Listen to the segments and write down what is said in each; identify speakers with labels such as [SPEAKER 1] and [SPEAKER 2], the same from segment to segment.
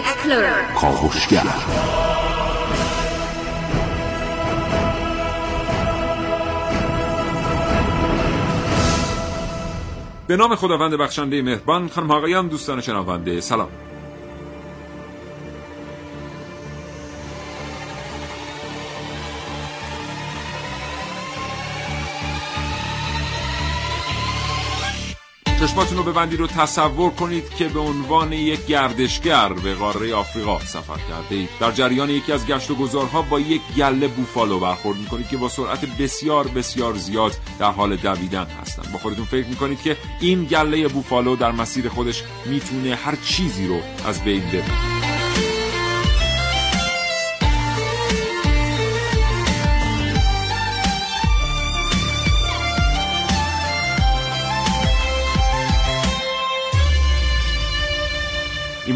[SPEAKER 1] explorer.
[SPEAKER 2] کاوشگر
[SPEAKER 3] به نام خداوند بخشنده مهربان خانم آقایان دوستان شنونده سلام. چشماتون رو ببندید و تصور کنید که به عنوان یک گردشگر به قاره آفریقا سفر کرده اید. در جریان یکی از گشت و گذارها با یک گله بوفالو برخورد می‌کنید که با سرعت بسیار بسیار زیاد در حال دویدن هستند. با خودتون فکر می‌کنید که این گله بوفالو در مسیر خودش می‌تونه هر چیزی رو از بین ببره.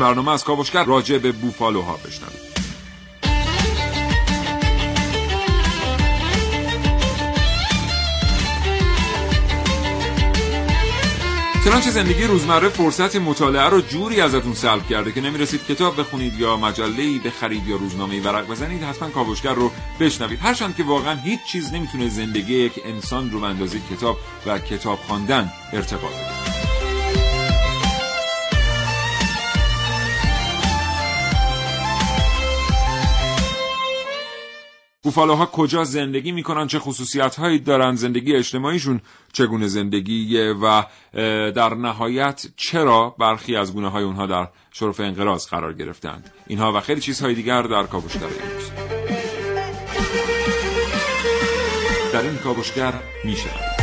[SPEAKER 3] برنامه از کاوشگر راجع به بوفالوها بشنوید چنانچه زندگی روزمره فرصت مطالعه رو جوری ازتون سلب کرده که نمی‌رسید کتاب بخونید یا مجله بخرید یا روزنامه ورق بزنید حتما کاوشگر رو بشنوید. هرچند که واقعا هیچ چیز نمی‌تونه زندگی یک انسان رو اندازه کتاب و کتاب خواندن ارتباط بده. بوفالوها کجا زندگی می‌کنن چه خصوصیت هایی دارن زندگی اجتماعیشون چگونه زندگیه و در نهایت چرا برخی از گونه های اونها در شرف انقراض قرار گرفتند؟ اینها و خیلی چیزهای دیگر در کاوشگر امروز. در این کاوشگر میشه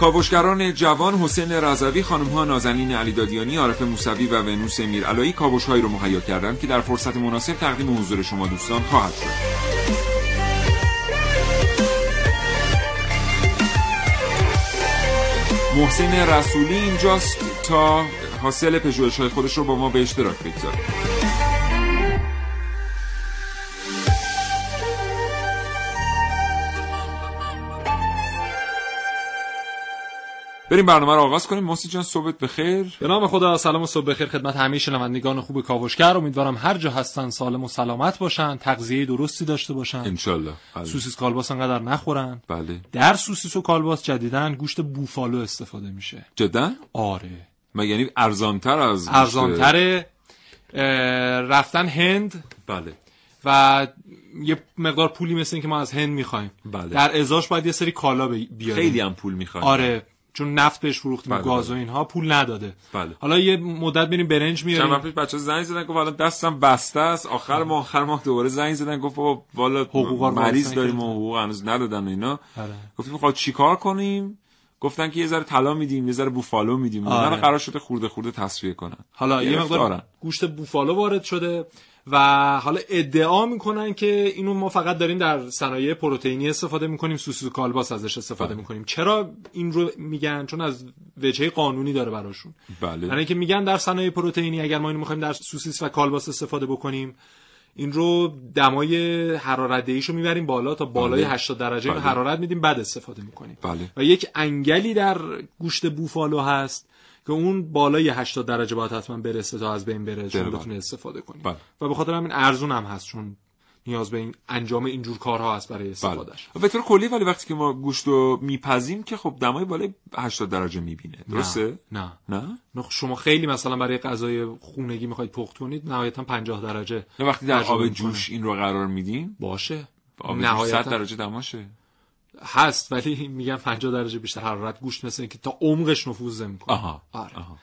[SPEAKER 3] کاوشگران جوان حسین رضوی خانم ها نازنین علیدادیانی عارف موسوی و ونوس میرعلایی کاوش هایی رو مهیا کردند که در فرصت مناسب تقدیم حضور شما دوستان خواهد شد. محسن رسولی اینجاست تا حاصل پژوهش های خودش رو با ما به اشتراک بگذاره بریم برنامه رو آغاز کنیم. موسی جان صبحت بخیر.
[SPEAKER 4] به نام خدا سلام و صبح بخیر خدمت همه شنوندگان خوب کاوشگر. امیدوارم هر جا هستن سالم و سلامت باشن تغذیه درستی داشته باشن.
[SPEAKER 3] انشالله.
[SPEAKER 4] بله. سوسیس کالباس انقدر نخورن.
[SPEAKER 3] بله.
[SPEAKER 4] در سوسیس و کالباس جدیدن گوشت بوفالو استفاده میشه.
[SPEAKER 3] جدا؟
[SPEAKER 4] آره.
[SPEAKER 3] ما یعنی ارزانتر از
[SPEAKER 4] ارزانتر رفتن هند.
[SPEAKER 3] بله.
[SPEAKER 4] و یه مقدار پولی مثل این که ما از هند می‌خوایم.
[SPEAKER 3] بله.
[SPEAKER 4] در ازاش باید یه سری کالا بیاریم.
[SPEAKER 3] خیلی هم پول می‌خوایم.
[SPEAKER 4] آره. چون نفت بهش فروختیم بله گاز و بله. اینها پول نداده.
[SPEAKER 3] بله.
[SPEAKER 4] حالا یه مدت بریم برنج میاریم.
[SPEAKER 3] چند وقت بچه زنگ زدن گفت الان دستم بسته است. آخر ماه آخر ماه دوباره زنگ زدن گفت بابا والا مریض داریم و حقوق هنوز ندادن و اینا.
[SPEAKER 4] آره.
[SPEAKER 3] گفتیم خب چیکار کنیم؟ گفتن که یه ذره طلا میدیم یه ذره بوفالو میدیم. آره. قرار شده خورده خورده تصفیه کنن.
[SPEAKER 4] حالا یه مقدار گوشت بوفالو وارد شده. و حالا ادعا می‌کنن که اینو ما فقط داریم در صنایع پروتئینی استفاده می‌کنیم سوسیس و کالباس ازش استفاده بله. می‌کنیم چرا این رو میگن چون از وجهه قانونی داره براشون
[SPEAKER 3] بله
[SPEAKER 4] یعنی که میگن در صنایع پروتئینی اگر ما اینو می‌خوایم در سوسیس و کالباس استفاده بکنیم این رو دمای حرارت رو می‌بریم بالا تا بالای بله. 80 درجه بله. حرارت میدیم بعد استفاده می‌کنیم
[SPEAKER 3] بله.
[SPEAKER 4] و یک انگلی در گوشت بوفالو هست که اون بالای 80 درجه باید حتما برسه تا از بین بره چون بتونه استفاده کنیم
[SPEAKER 3] بله.
[SPEAKER 4] و به خاطر همین ارزون هم هست چون نیاز به این انجام اینجور کارها هست برای استفادهش.
[SPEAKER 3] بله. به طور کلی ولی وقتی که ما گوشت رو میپزیم که خب دمای بالای 80 درجه می‌بینه. درسته؟
[SPEAKER 4] نه.
[SPEAKER 3] نه؟
[SPEAKER 4] نه شما خیلی مثلا برای غذای خونگی می‌خواید پخت کنید نهایتا 50 درجه
[SPEAKER 3] نه وقتی در آب جوش این رو قرار میدیم؟
[SPEAKER 4] باشه.
[SPEAKER 3] آب جوش 100 درجه دماشه.
[SPEAKER 4] هست ولی میگن 50 درجه بیشتر حرارت گوشت مثل که تا عمقش نفوذ نمی‌کنه
[SPEAKER 3] آها.
[SPEAKER 4] آره. آها.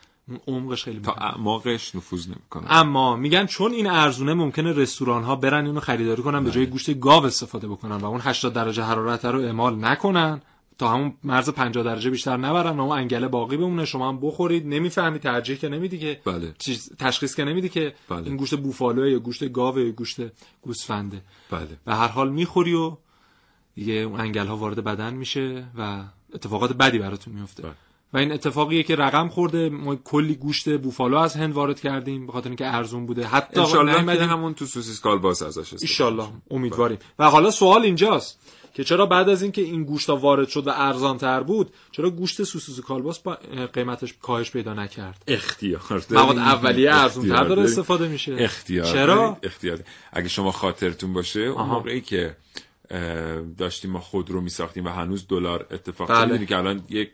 [SPEAKER 4] عمقش خیلی
[SPEAKER 3] تا اعماقش نفوذ نمی‌کنه
[SPEAKER 4] اما میگن چون این ارزونه ممکنه رستوران ها برن اینو خریداری کنن به جای بله. گوشت گاو استفاده بکنن و اون 80 درجه حرارت رو اعمال نکنن تا همون مرز 50 درجه بیشتر نبرن و اون انگله باقی بمونه شما هم بخورید نمی‌فهمی ترجیح که نمیدی که
[SPEAKER 3] بله.
[SPEAKER 4] چیز تشخیص که نمیدی که
[SPEAKER 3] بله.
[SPEAKER 4] این گوشت بوفالو یا گوشت گاو یا گوشت گوسفنده
[SPEAKER 3] بله.
[SPEAKER 4] به هر حال می‌خوری و دیگه اون انگل ها وارد بدن میشه و اتفاقات بدی براتون میفته.
[SPEAKER 3] بله.
[SPEAKER 4] و این اتفاقیه که رقم خورده ما کلی گوشت بوفالو از هند وارد کردیم به خاطر اینکه ارزون بوده. حتی
[SPEAKER 3] ان همون تو سوسیس کالباس ازش
[SPEAKER 4] ان امیدواریم. و حالا سوال اینجاست که چرا بعد از اینکه این گوشت وارد شد و ارزان تر بود چرا گوشت سوسیس کالباس قیمتش کاهش پیدا نکرد؟
[SPEAKER 3] اختیار
[SPEAKER 4] مواد اولیه ارزان تر داره استفاده میشه.
[SPEAKER 3] اختیار
[SPEAKER 4] چرا؟
[SPEAKER 3] اختیار اگه شما خاطرتون باشه اون موقعی که داشتیم ما خود رو میساختیم و هنوز دلار اتفاق بله. که الان یک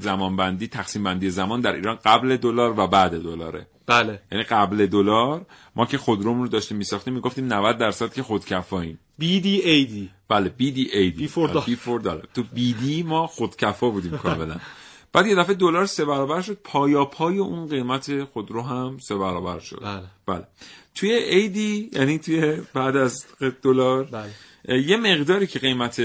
[SPEAKER 3] زمان بندی تقسیم بندی زمان در ایران قبل دلار و بعد دلاره.
[SPEAKER 4] بله.
[SPEAKER 3] یعنی قبل دلار ما که خودرومون رو داشتیم میساختیم می‌گفتیم 90 درصد که خودکفاییم.
[SPEAKER 4] BDAD
[SPEAKER 3] بله BDAD بیفور دلار. تو BD ما خودکفا بودیم کاملا. بعد یه دفعه دلار سه برابر شد. پایا پای اون قیمت خودرو هم سه برابر شد.
[SPEAKER 4] بله.
[SPEAKER 3] بله. توی AD یعنی توی بعد از دلار
[SPEAKER 4] بله.
[SPEAKER 3] یه مقداری که قیمت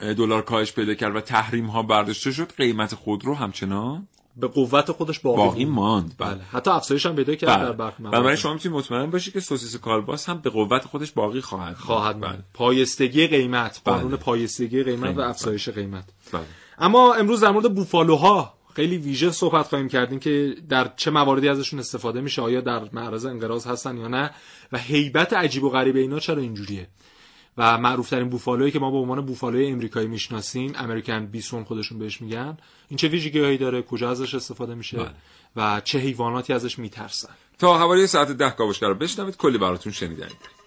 [SPEAKER 3] دلار کاهش پیدا کرد و تحریم ها برداشته شد قیمت خودرو همچنان
[SPEAKER 4] به قوت خودش باقی,
[SPEAKER 3] باقی ماند
[SPEAKER 4] بله. بله. حتی افزایش هم پیدا کرد بله. در برخی
[SPEAKER 3] مواقع برای شما می‌تونید مطمئن باشید که سوسیس کالباس هم به قوت خودش باقی خواهد
[SPEAKER 4] خواهد بله. پایستگی قیمت بله. قانون پایستگی قیمت و افزایش قیمت بله. اما امروز در مورد بوفالوها خیلی ویژه صحبت خواهیم کردیم که در چه مواردی ازشون استفاده میشه آیا در معرض انقراض هستن یا نه و هیبت عجیب و غریب اینا چرا اینجوریه و معروف ترین بوفالویی که ما به عنوان بوفالوی امریکایی می‌شناسیم امریکن بیسون خودشون بهش میگن. این چه ویژگیهایی داره؟ کجا ازش استفاده میشه؟ بله. و چه حیواناتی ازش میترسن؟
[SPEAKER 3] تا حوالی ساعت ده کاوشگر بشنوید. کلی براتون شنیدنید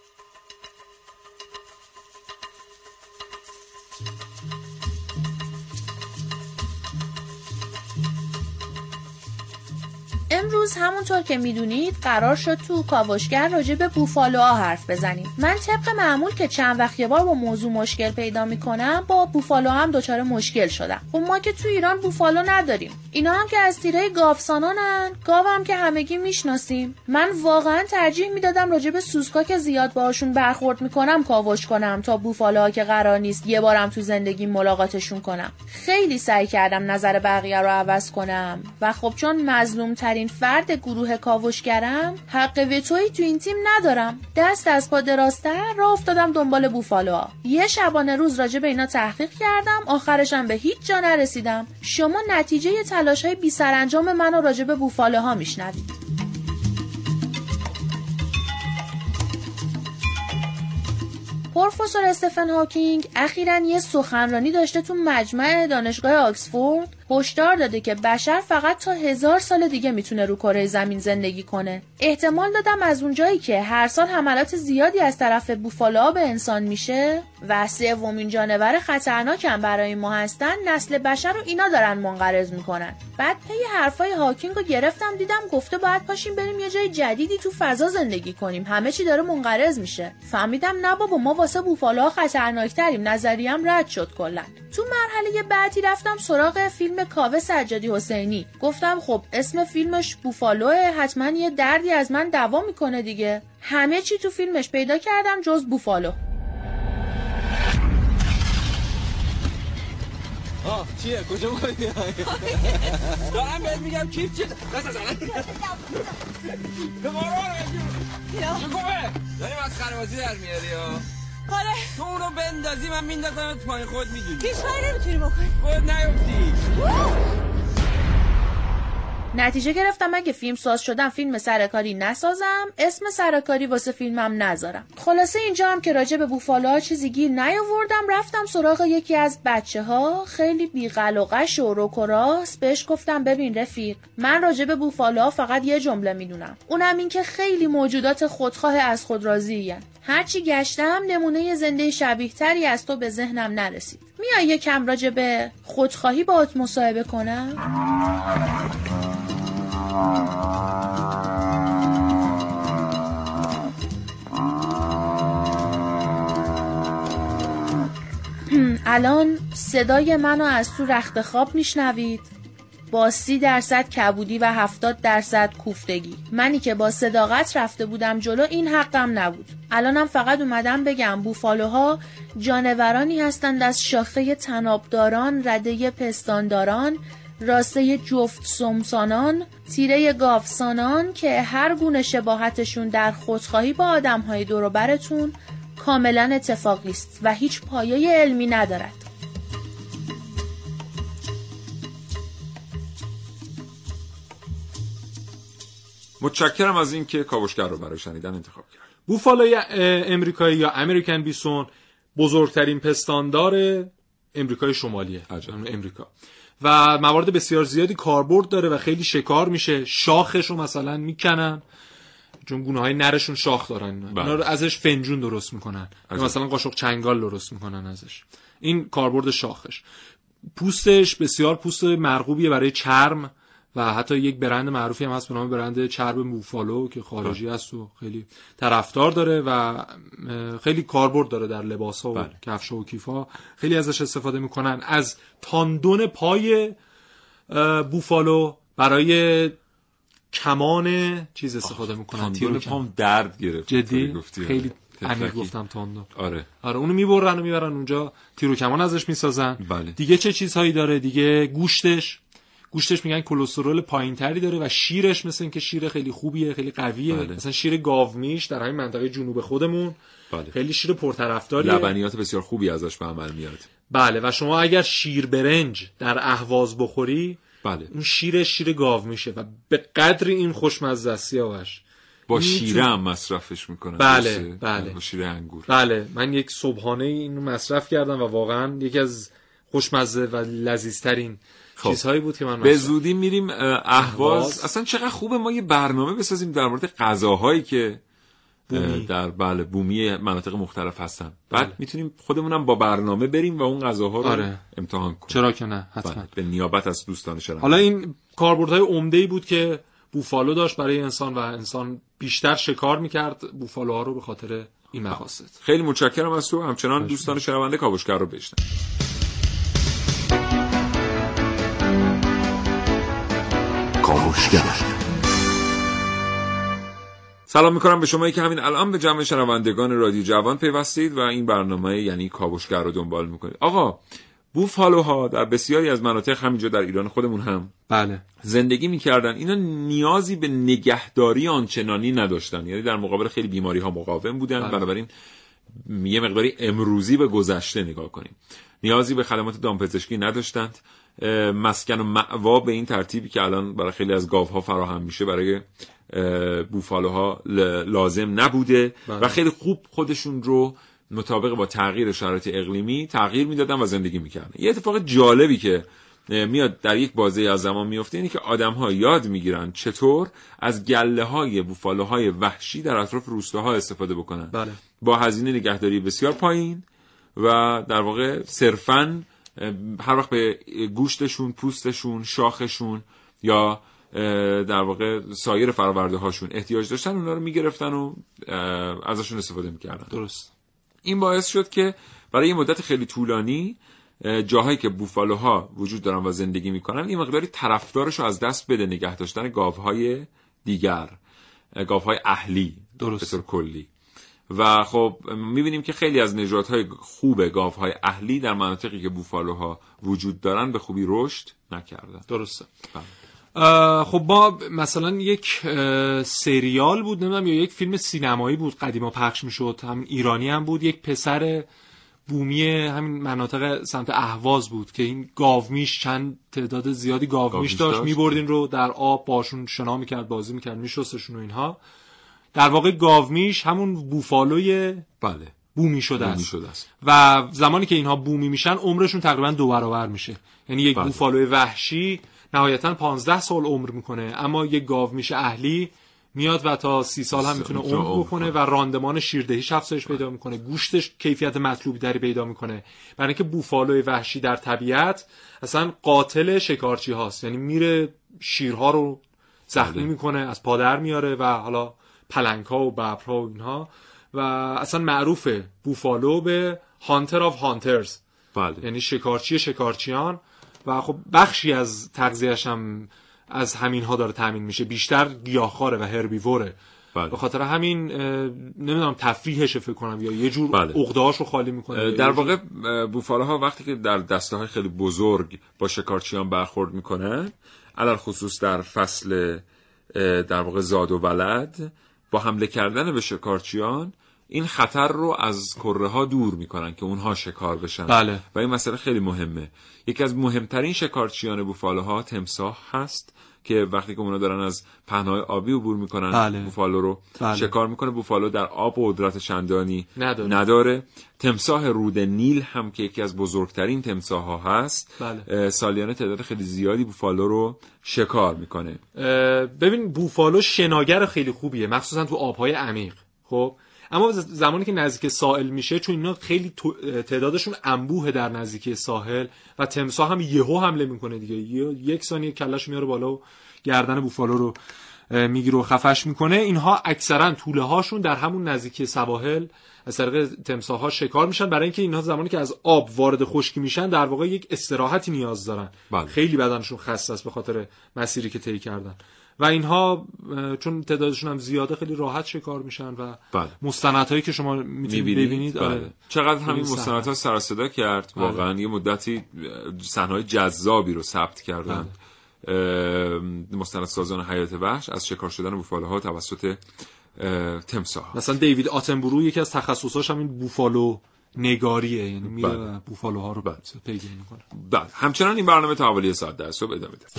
[SPEAKER 1] امروز همونطور که می‌دونید قرار شد تو کاوشگر راجع به بوفالوها حرف بزنیم. من طبق معمول که چند وقت یه بار با موضوع مشکل پیدا می‌کنم با بوفالو هم دچار مشکل شدم. خب ما که تو ایران بوفالو نداریم. اینا هم که از تیرهای گاوسانانن. گاو هم که همگی می‌شناسیم. من واقعا ترجیح می‌دادم راجع به سوسکا که زیاد باشون برخورد می‌کنم کاوش کنم تا بوفالوها که قرار نیست یه بارم تو زندگی ملاقاتشون کنم. خیلی سعی کردم نظر بقیه رو عوض کنم. و خب چون مظلوم ترین فرد گروه کاوشگرم حق وتویی تو این تیم ندارم. دست از پا درازتر راه افتادم دنبال بوفالوها. یه شبانه روز راجع به اینا تحقیق کردم آخرشم به هیچ جا نرسیدم. شما نتیجه تلاش های بی سرانجام منو راجع به بوفالوها میشنوید. پروفسور استفن هاکینگ اخیرا یه سخنرانی داشته تو مجمع دانشگاه آکسفورد. هشدار داده که بشر فقط تا هزار سال دیگه می‌تونه رو کره زمین زندگی کنه. احتمال دادم از اونجایی که هر سال حملات زیادی از طرف بوفالا به انسان میشه. و سومین جانور خطرناکم برای ما هستن نسل بشر رو اینا دارن منقرض می‌کنن. بعد پی حرفای هاکینگ رو گرفتم دیدم گفته باید پاشیم بریم یه جای جدیدی تو فضا زندگی کنیم. همه چی داره منقرض میشه. فهمیدم نه بابا ما واسه بوفالا خطرناکتریم. نظریم رد شد کلا. تو مرحله بعدی رفتم سراغ فیلم کاوه سجادی حسینی. گفتم خب اسم فیلمش بوفالوه. حتما یه دردی از من دوا می‌کنه دیگه. همه چی تو فیلمش پیدا کردم جز بوفالو.
[SPEAKER 2] آه چیه؟ کجا می‌خوای دارم بهت میگم کیف چیه دست از ما رو داری مسخره بازی در میاری ها.
[SPEAKER 5] آره.
[SPEAKER 2] تو اونو بندازی من میندازم تو پایین خود می‌دونی.
[SPEAKER 5] هیچ کاری نمی‌تونی بکنی.
[SPEAKER 2] خود نیفتی.
[SPEAKER 1] نتیجه گرفتم اگه فیلم ساز شدم فیلم سرکاری نسازم. اسم سرکاری واسه فیلمم نذارم. خلاصه اینجا هم که راجع به بوفالوها چیزی گیر نیاوردم رفتم سراغ یکی از بچه ها خیلی بیقل و قش و روکراس بهش گفتم ببین رفیق من راجع به بوفالوها فقط یه جمله می‌دونم. اونم این که خیلی موجودات خودخواه از خود راضی هرچی گشتم نمونه زنده شبیه تری از تو به ذهنم نرسید. میای یکم راجع به خودخواهی باهات مصاحبه کنم؟ الان صدای منو از تو رخت خواب میشنوید. با سی درصد کبودی و هفتاد درصد کوفتگی. منی که با صداقت رفته بودم جلو این حقم نبود. الانم فقط اومدم بگم بوفالوها جانورانی هستند از شاخه تنابداران رده پستانداران راسته جفت سمسانان تیره گافسانان که هر گونه شباهتشون در خودخواهی با آدم های دوروبرتون کاملا اتفاقی است و هیچ پایه علمی ندارد.
[SPEAKER 3] متشکرم از اینکه کاوشگر رو برای شنیدن انتخاب کرد.
[SPEAKER 4] بوفالوی امریکایی یا امریکن بیسون بزرگترین پستاندار امریکای شمالیه.
[SPEAKER 3] عجب.
[SPEAKER 4] امریکا. و موارد بسیار زیادی کاربرد داره و خیلی شکار میشه. شاخش رو مثلا می‌کنن چون گونه های نرشون شاخ دارن.
[SPEAKER 3] بله.
[SPEAKER 4] اینا رو ازش فنجون درست می‌کنن.
[SPEAKER 3] عجب.
[SPEAKER 4] مثلا قاشق چنگال درست می‌کنن ازش. این کاربرد شاخش. پوستش بسیار پوست مرغوبیه برای چرم. و حتی یک برند معروفی هم هست به نام برند چرب بوفالو که خارجی هست و خیلی طرفدار داره و خیلی کاربرد داره در لباس ها و
[SPEAKER 3] بله.
[SPEAKER 4] کفش و کیفا خیلی ازش استفاده می‌کنن از تاندون پای بوفالو برای کمان چیز استفاده می‌کنن
[SPEAKER 3] تاندون. پام درد گرفت
[SPEAKER 4] جدی. خیلی
[SPEAKER 3] آره.
[SPEAKER 4] عمیق
[SPEAKER 3] تفلکی.
[SPEAKER 4] گفتم تاندون
[SPEAKER 3] آره
[SPEAKER 4] آره اونو می‌برن و می‌برن اونجا تیر و کمان ازش می‌سازن
[SPEAKER 3] بله.
[SPEAKER 4] دیگه چه چیزهایی داره دیگه گوشتش گوشتش میگن کلسترول پایینتری داره و شیرش مثل اینکه شیر خیلی خوبیه خیلی قویه
[SPEAKER 3] بله.
[SPEAKER 4] مثلا شیر گاومیش در همین منطقه جنوب خودمون
[SPEAKER 3] بله.
[SPEAKER 4] خیلی شیر پرطرفداریه
[SPEAKER 3] لبنیات بسیار خوبی ازش به عمل میاد
[SPEAKER 4] بله و شما اگر شیر برنج در اهواز بخوری
[SPEAKER 3] بله
[SPEAKER 4] اون شیر شیر گاو میشه و به قدر این خوشمزه است سیاوش
[SPEAKER 3] با شیره هم مصرفش می‌کنن
[SPEAKER 4] بله،؟ بله.
[SPEAKER 3] با شیره انگور
[SPEAKER 4] بله من یک صبحانه اینو مصرف کردم و واقعا یکی از خوشمزه و لذیذترین
[SPEAKER 3] خب.
[SPEAKER 4] چیزهایی بود که من
[SPEAKER 3] به زودی میریم اه، اهواز. اصلا چقدر خوبه ما یه برنامه بسازیم در مورد غذاهایی که
[SPEAKER 4] بومی.
[SPEAKER 3] در بله بومی مناطق مختلف هستن بعد می‌تونیم خودمونم با برنامه بریم و اون غذاها رو
[SPEAKER 4] آره.
[SPEAKER 3] امتحان کنیم
[SPEAKER 4] چرا که نه حتما
[SPEAKER 3] بله. به نیابت از دوستان شنونده
[SPEAKER 4] حالا این کاربردهای عمده ای بود که بوفالو داشت برای انسان و انسان بیشتر شکار می‌کرد بوفالوها رو به خاطر این مقاصد
[SPEAKER 3] خیلی متشکرم از تو همچنان دوستان شنونده کاوشگر رو بشنن
[SPEAKER 5] کاوشگر
[SPEAKER 3] سلام می‌کنم به شمایی که همین الان به جمع شنوندگان رادیو جوان پیوستید و این برنامه یعنی کاوشگر رو دنبال می‌کنید. آقا بوفالوها در بسیاری از مناطق همینجا در ایران خودمون هم
[SPEAKER 4] بله.
[SPEAKER 3] زندگی می‌کردن. اینا نیازی به نگهداری آنچنانی نداشتن. یعنی در مقابل خیلی بیماری ها مقاوم بودن.
[SPEAKER 4] بله.
[SPEAKER 3] بنابراین یه مقداری امروزی به گذشته نگاه کنیم. نیازی به خدمات دامپزشکی نداشتند. مسکن و معوا به این ترتیبی که الان برای خیلی از گاوها فراهم میشه برای بوفالوها لازم نبوده.
[SPEAKER 4] بله.
[SPEAKER 3] و خیلی خوب خودشون رو مطابق با تغییر شرایط اقلیمی تغییر می‌دادن و زندگی می‌کردن. یه اتفاق جالبی که میاد در یک بازه از زمان میفته اینه که آدم ها یاد می‌گیرن چطور از گله های بوفالوهای وحشی در اطراف روستاها استفاده بکنن.
[SPEAKER 4] بله.
[SPEAKER 3] با هزینه نگهداری بسیار پایین. و در واقع صرفا هر وقت به گوشتشون پوستشون شاخشون یا در واقع سایر فرآورده هاشون احتیاج داشتن اونا رو می‌گرفتن و ازشون استفاده می‌کردن.
[SPEAKER 4] درست.
[SPEAKER 3] این باعث شد که برای یه مدت خیلی طولانی اه، جاهایی که بوفالوها وجود دارن و زندگی می‌کنن این مقداری طرفدارش رو از دست بده نگه داشتن گاوهای دیگر گاوهای اهلی
[SPEAKER 4] درست.
[SPEAKER 3] به طور کلی. و خب می‌بینیم که خیلی از نژادهای خوب گاوهای اهلی در مناطقی که بوفالوها وجود دارن به خوبی رشد نکردن
[SPEAKER 4] درسته
[SPEAKER 3] بله.
[SPEAKER 4] خب ما مثلا یک سریال بود نمی‌دونم یا یک فیلم سینمایی بود قدیما پخش می‌شد هم ایرانی هم بود یک پسر بومی همین مناطق سمت اهواز بود که این گاومیش چند تعداد زیادی گاومیش
[SPEAKER 3] گاومیش
[SPEAKER 4] داشت
[SPEAKER 3] داشت.
[SPEAKER 4] میبردین رو در آب باشون شنا می‌کرد بازی می‌کرد میشستشون و اینها در واقع گاومیش همون بوفالوی
[SPEAKER 3] بله.
[SPEAKER 4] بومی شده است.
[SPEAKER 3] شده است.
[SPEAKER 4] و زمانی که اینها بومی میشن عمرشون تقریبا دو برابر میشه. یعنی یک
[SPEAKER 3] بله.
[SPEAKER 4] بوفالوی وحشی نهایتا 15 سال عمر می‌کنه اما یک گاو میشه اهلی میاد و تا سی سال هم می‌تونه عمر بکنه
[SPEAKER 3] کنه.
[SPEAKER 4] و راندمان شیردهیش افزایش پیدا می‌کنه. گوشتش کیفیت مطلوبی دری پیدا می‌کنه. برای اینکه بوفالوی وحشی در طبیعت اصلا قاتل شکارچی هاست. یعنی میره شیرها رو زخمی
[SPEAKER 3] بله.
[SPEAKER 4] می‌کنه از پادر میاره و حالا پلنگ ها و ببرها و اینها و اصلا معروفه بوفالو به هانتر آف هانترز.
[SPEAKER 3] بله.
[SPEAKER 4] یعنی شکارچی شکارچیان. و خب بخشی از تغذیه‌اش هم از همین ها داره تامین میشه. بیشتر گیاهخواره و هربیوره.
[SPEAKER 3] بله.
[SPEAKER 4] به خاطر همین نمی‌دونم تفریحش فکر کنم یا یه جور
[SPEAKER 3] بله.
[SPEAKER 4] رو خالی می‌کنه
[SPEAKER 3] در واقع بوفالوها وقتی که در دسته های خیلی بزرگ با شکارچیان برخورد می‌کنن علل خصوص در فصل در واقع زاد و ولد با حمله کردن به شکارچیان این خطر رو از کره ها دور می‌کنن که اونها شکار بشن.
[SPEAKER 4] بله.
[SPEAKER 3] و این مسئله خیلی مهمه. یکی از مهمترین شکارچیان بوفالوها تمساح هست. که وقتی که اونا دارن از پهنای آبی عبور می‌کنن
[SPEAKER 4] بله.
[SPEAKER 3] بوفالو رو
[SPEAKER 4] بله.
[SPEAKER 3] شکار می‌کنه بوفالو در آب قدرت چندانی
[SPEAKER 4] نداره.
[SPEAKER 3] نداره تمساه رود نیل هم که یکی از بزرگترین تمساه ها هست
[SPEAKER 4] بله.
[SPEAKER 3] سالیانه تعداد خیلی زیادی بوفالو رو شکار می‌کنه
[SPEAKER 4] ببین بوفالو شناگر خیلی خوبیه مخصوصا تو آبهای عمیق خب اما زمانی که نزدیک ساحل میشه چون اینا خیلی تعدادشون انبوه در نزدیکی ساحل و تمساح هم یهو حمله می‌کنه دیگه. یک ثانیه کلش میاره بالا و گردن بوفالو رو می‌گیره و خفش می‌کنه. اینها اکثرا طوله هاشون در همون نزدیکی سواحل از طریق تمساح ها شکار میشن. برای اینکه اینها زمانی که از آب وارد خشکی میشن در واقع یک استراحتی نیاز دارن.
[SPEAKER 3] بله.
[SPEAKER 4] خیلی بدنشون خسته است به خاطر مسیری که طی کردن. و اینها چون تعدادشون هم زیاده خیلی راحت شکار میشن و
[SPEAKER 3] بله.
[SPEAKER 4] مستندهایی که شما می‌تونید ببینید
[SPEAKER 3] بله.
[SPEAKER 4] آره.
[SPEAKER 3] چقدر همین. مستندها سر صدا کرد
[SPEAKER 4] بله.
[SPEAKER 3] واقعا یه مدتی صحنه‌های جذابی رو ثبت کردن
[SPEAKER 4] بله.
[SPEAKER 3] مستند سازان حیات وحش از شکار شدن بوفالوها توسط تمساح
[SPEAKER 4] مثلا دیوید آتنبرو یکی از تخصصاش هم این بوفالو نگاریه یعنی میره
[SPEAKER 3] بله.
[SPEAKER 4] و بوفالوها رو
[SPEAKER 3] بله.
[SPEAKER 4] پیگیری می‌کنه
[SPEAKER 3] بله همچنان این برنامه تا حوالی ساعت در صبح ادامه داره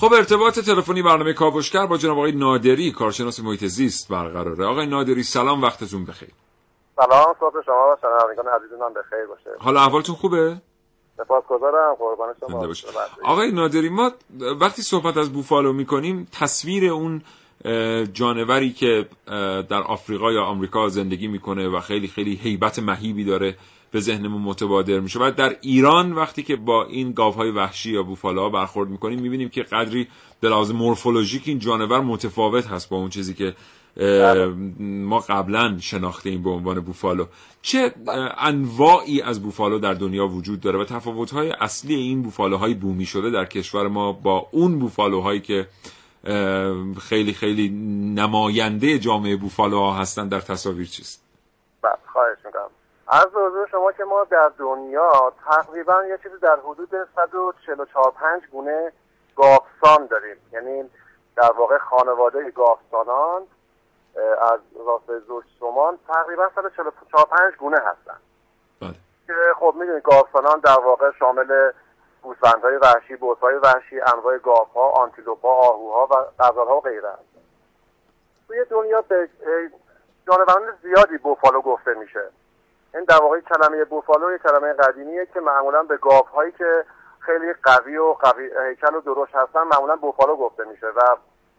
[SPEAKER 3] خب ارتباط تلفنی برنامه کاوشگر با جناب آقای نادری کارشناس محیط زیست برقراره. آقای نادری سلام وقتتون بخیر.
[SPEAKER 5] سلام صبح شما و شنوندگان عزیزم بخیر باشه.
[SPEAKER 3] حال احوالتون خوبه؟
[SPEAKER 5] سپاسگزارم قربان شما.
[SPEAKER 3] آقای نادری ما وقتی صحبت از بوفالو می‌کنیم تصویر اون جانوری که در آفریقا یا آمریکا زندگی می‌کنه و خیلی خیلی هیبت مهیبی داره به ذهنمون متبادر میشه. و در ایران وقتی که با این گاوهای وحشی یا بوفالوها برخورد می‌کنیم می‌بینیم که قدری به لحاظ مورفولوژیک این جانور متفاوت هست با اون چیزی که اه، ما قبلا شناخته ایم به عنوان بوفالو. چه انواعی از بوفالو در دنیا وجود داره و تفاوت‌های اصلی این بوفالوهای بومی شده در کشور ما با اون بوفالوهایی که خیلی خیلی نماینده جامعه بوفالوها هستن در تصاویر چیست؟
[SPEAKER 5] بله خواهش می‌کنم. از حضور شما که ما در دنیا تقریبا یه چیزی در حدود 144 5 گونه گاوسان داریم یعنی در واقع خانواده گاوسانان اه، از راست زوج شمان تقریبا 144 5 گونه هستن
[SPEAKER 3] بله
[SPEAKER 5] که خب می‌دونید گاوسانان در واقع شامل گوسفندهای وحشی، بزهای وحشی، انواع گاوها، آنتیلوپها، آهوها و غزالها و غیره هست. توی دنیا به جانوران زیادی بوفالو گفته میشه. این در واقع کلمه بوفالو یک کلمه قدیمیه که معمولا به گاوهایی که خیلی قوی و قوی هیکل و درشت هستن معمولا بوفالو گفته میشه و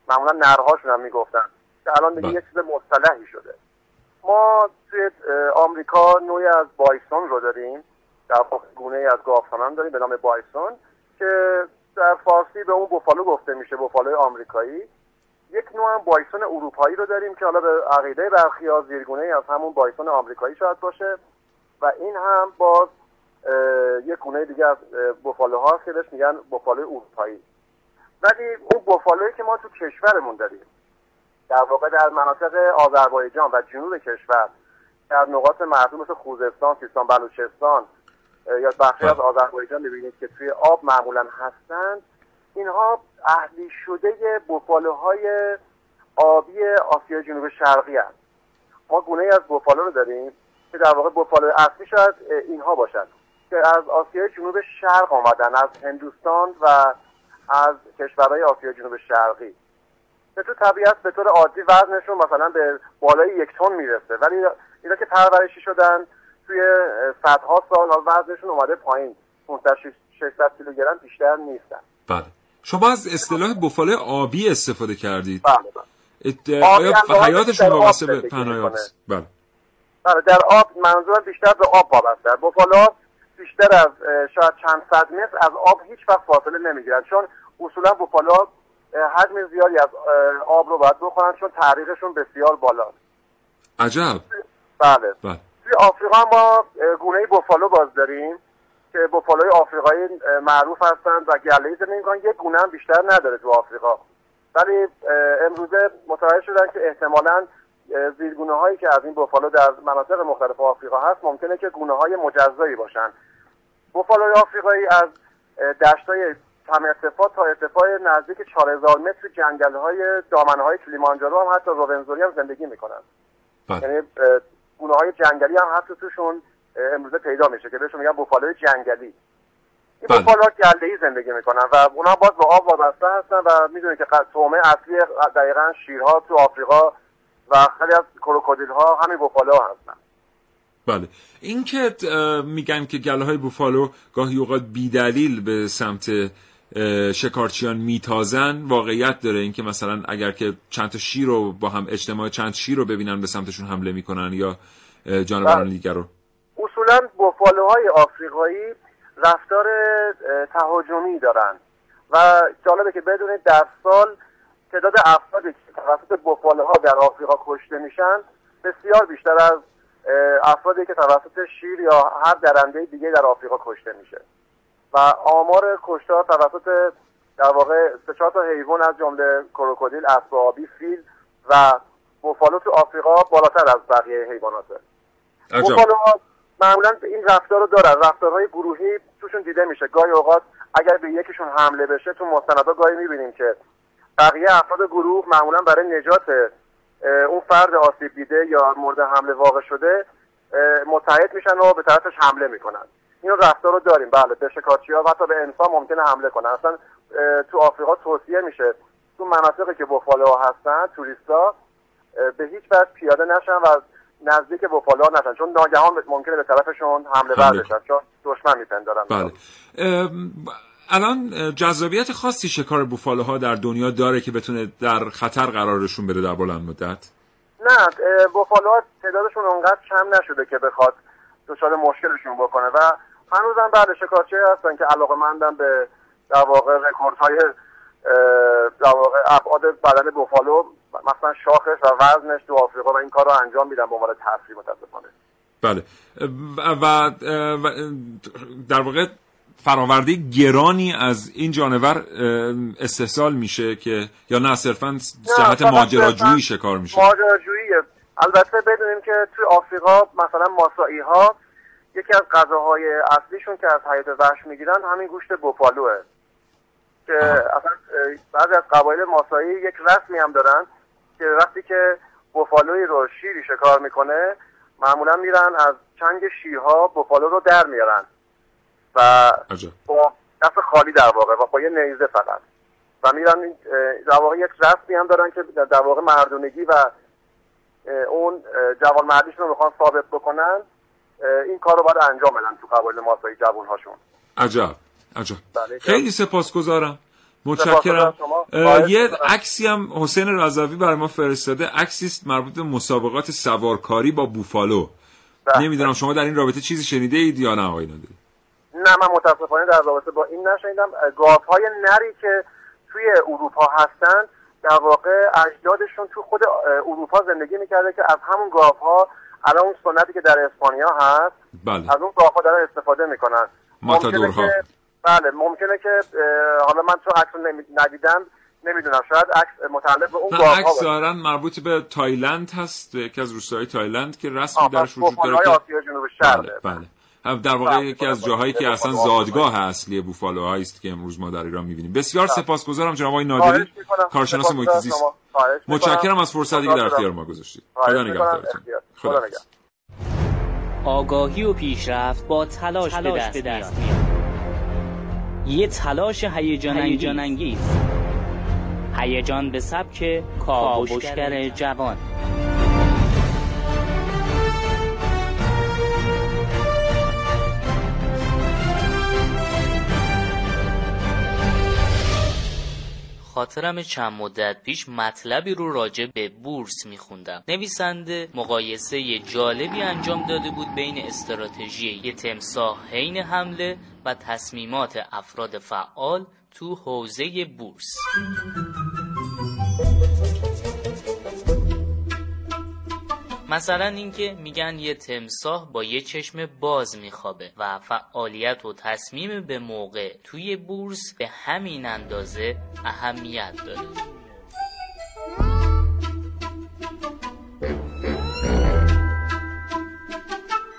[SPEAKER 5] معمولا نرهاشون هم می‌گفتن. که الان دیگه
[SPEAKER 3] بله.
[SPEAKER 5] یک چیز مصطلحی شده. ما توی آمریکا نوعی از بایسون رو داریم. در گونه ای از گاوسانان داریم به نام بایسون که در فارسی به اون بوفالو گفته میشه بوفالوی آمریکایی. یک نوع هم بایسون اروپایی رو داریم که حالا به عقیده برخی ها زیرگونه از همون بایسون آمریکایی شاید باشه و این هم باز یک گونه دیگه از بوفالو هست که بهش میگن بوفالوی اروپایی ولی اون بوفالویی که ما تو کشورمون داریم در واقع در مناطق آذربایجان و جنوب کشور در نقاط معلوم مثل خوزستان، سیستان، بلوچستان یا بخشی
[SPEAKER 3] بله.
[SPEAKER 5] از آذربایجان ببینید که توی آب معمولا هستند اینها اهلی شده بوفالوهای آبی آسیا جنوب شرقی هست. ما گونه از بوفالو رو داریم که در واقع بوفالو اصلی شاید اینها باشن که از آسیای جنوب شرق آمدن از هندوستان و از کشورهای آسیا جنوب شرقی. که تو طبیعت به طور عادی وزنشون مثلا به بالای یک تن می‌رسه ولی اینا که پرورشی شدن توی صدها سال وزنشون اومده پایین. 500 600 کیلوگرم بیشتر نیستن.
[SPEAKER 3] بله. شما از اصطلاح بوفالو آبی استفاده کردید.
[SPEAKER 5] بله بله.
[SPEAKER 3] آیا حیاتشون وابسته به. است؟ بله.
[SPEAKER 5] بله در آب منظورم بیشتر به آب وابسته بوفالا بیشتر از شاید چند صد متر از آب هیچ وقت فاصله نمی‌گیرن چون اصولا بوفالا حجم زیادی از آب رو باید بخورن چون تعریقشون بسیار بالاست.
[SPEAKER 3] عجب.
[SPEAKER 5] بله.
[SPEAKER 3] بله.
[SPEAKER 5] توی آفریقا ما گونه بوفالو باز داریم. که بوفالوی آفریقایی معروف هستند و گله می‌کنن. یک گونه هم بیشتر نداره تو آفریقا. ولی امروزه متوجه شدن که احتمالا زیرگونه هایی که از این بوفالو در مناطق مختلف آفریقا هست ممکنه که گونه های مجزایی باشن. بوفالوی آفریقایی از دشتای کم ارتفاع تا ارتفاع نزدیک 4000 متر جنگل های دامنه های کلیمانجارو هم حتی روونزوری هم زندگی می‌کنن.
[SPEAKER 3] بله.
[SPEAKER 5] یعنی گونه های جنگلی هم حتی توشون. امروزه پیدا میشه که بهشون میگن بوفالوی جنگلی این
[SPEAKER 3] بله.
[SPEAKER 5] بوفالو گله ای زندگی می‌کنن و اونا باز به آب وابسته هستن و می‌دونید که تومه اصلی دقیقا شیرها تو آفریقا و خیلی از کروکودیل ها همین بوفالو هستن
[SPEAKER 3] بله این که میگن که گله های بوفالو گاهی اوقات بیدلیل به سمت شکارچیان میتازن واقعیت داره اینکه مثلا اگر که چند تا شیر رو با هم اجتماع چند شیر رو ببینن به سمتشون حمله می‌کنن یا جانوران
[SPEAKER 5] بله.
[SPEAKER 3] دیگر رو
[SPEAKER 5] اصولا بوفالوهای آفریقایی رفتار تهاجمی دارن و جالبه که بدونید در سال تعداد افرادی که توسط بوفالوها در آفریقا کشته میشن بسیار بیشتر از افرادی که توسط شیر یا هر درنده دیگه در آفریقا کشته میشه. و آمار کشتار توسط در واقع سه تا حیوان از جمله کروکودیل، اسب آبی، فیل و بوفالو تو آفریقا بالاتر از بقیه حیواناته. بوفالوها معمولا این رفتار رو دارن. رفتارهای گروهی توشون دیده میشه. گاهی اوقات اگر به یکیشون حمله بشه تو مستندا گاهی می‌بینیم که بقیه افراد گروه معمولا برای نجات اون فرد آسیب دیده یا مورد حمله واقع شده متحد میشن و به طرفش حمله می‌کنن. این رفتار رو داریم. بله به شکارچی ها و حتی به انسان ممکنه حمله کنن. اصلا تو آفریقا توصیه میشه. تو مناطقی که بوفالوها هستن توریستا به هیچ وجه پیاده نشن و نزدیک بوفالوها نشن. چون ناگهان ممکنه به طرفشون حمله ور
[SPEAKER 3] حمله
[SPEAKER 5] بشن چون دشمن میپندارن.
[SPEAKER 3] بله. الان جذابیت خاصی شکار بوفالوها در دنیا داره که بتونه در خطر قرارشون بده در بلند مدت؟
[SPEAKER 5] نه بوفالوها تعدادشون اونقدر کم نشده که بخواد دچار مشکلشون بکنه. و هنوزم بعد شکارچی هستن که علاقه مندن به در واقع رکوردهای اه، در واقع ابعاد بدن بوفالو مثلا شاخش و وزنش تو آفریقا و این کار رو انجام میدن به عنوان تفریح متاسفانه.
[SPEAKER 3] بله. و, در واقع فراورده گرانی از این جانور استحصال میشه که یا نه صرفا جهت ماجراجویی شکار میشه؟
[SPEAKER 5] ماجراجوییه. البته بدونیم که توی آفریقا مثلا ماسایی ها یکی از غذاهای اصلیشون که از حیات وحش می‌گیرن همین گوشت بوفالوه. اصلا بعضی از قبایل ماسایی یک رسمی هم دارن که وقتی که بوفالوی رو شیری شکار می‌کنه معمولا میرن از چنگ شیرها بوفالو رو در میارن و
[SPEAKER 3] عجب.
[SPEAKER 5] با دست خالی در واقع و با یه نیزه فقط. و میرن در واقع یک رسمی هم دارن که در واقع مردونگی و اون جوان مردیشون رو می‌خوان ثابت بکنن این کار رو باید انجام بدن تو قبایل ماسایی جوان هاشون
[SPEAKER 3] عجب. عجب.
[SPEAKER 5] بله.
[SPEAKER 3] خیلی سپاسگزارم. متشکرم. یه. عکسی هم حسین رضوی برای ما فرستاده. عکسی است مربوط به مسابقات سوارکاری با بوفالو.
[SPEAKER 5] بله.
[SPEAKER 3] نمی‌دونم شما در این رابطه چیزی شنیده اید یا نه آقای نادری؟
[SPEAKER 5] نه من متاسفانه در رابطه با این نشنیدم. گاف های نری که توی اروپا هستن در واقع اجدادشون تو خود اروپا زندگی می‌کرده که از همون گاو ها الان اون سنتی که در اسپانیا هست
[SPEAKER 3] بله.
[SPEAKER 5] از اون گاو ها دارن استفاده می‌کنن.
[SPEAKER 3] ماتادورها.
[SPEAKER 5] که- بله ممکنه که حالا من چون عکس رو ندیدم نمی‌دونم شاید عکس متعلق به اون ها
[SPEAKER 3] عکس ظاهرا مربوط به تایلند هست یکی از روستاهای تایلند که رسمی درش وجود داره که
[SPEAKER 5] آسیا جنوب
[SPEAKER 3] بله
[SPEAKER 5] شرقه
[SPEAKER 3] بله هم در واقع
[SPEAKER 5] بله،
[SPEAKER 3] یکی از
[SPEAKER 5] بله،
[SPEAKER 3] جاهایی که
[SPEAKER 5] بله،
[SPEAKER 3] اصلا
[SPEAKER 5] بله،
[SPEAKER 3] زادگاه اصلی بوفالوهایی است که امروز ما در ایران می‌بینیم بسیار
[SPEAKER 5] بله.
[SPEAKER 3] سپاسگزارم جناب آقای نادری. کارشناس محیط زیست. متشکرم از فرصتی که در اختیار ما گذاشتید خدا. نگهدارتون. خدا.
[SPEAKER 6] آگاهی و پیشرفت با تلاش, به دست, میاد. یه تلاش هیجان انگیز هیجان به سبک کاوشگر جوان. خاطرم چند مدت پیش مطلبی رو راجع به بورس میخوندم. نویسنده مقایسه جالبی انجام داده بود بین استراتژی یه تمساح حین حمله و تصمیمات افراد فعال تو حوزه بورس. مثلا اینکه میگن یه تمساح با یه چشم باز میخوابه و فعالیت و تصمیم به موقع توی بورس به همین اندازه اهمیت داره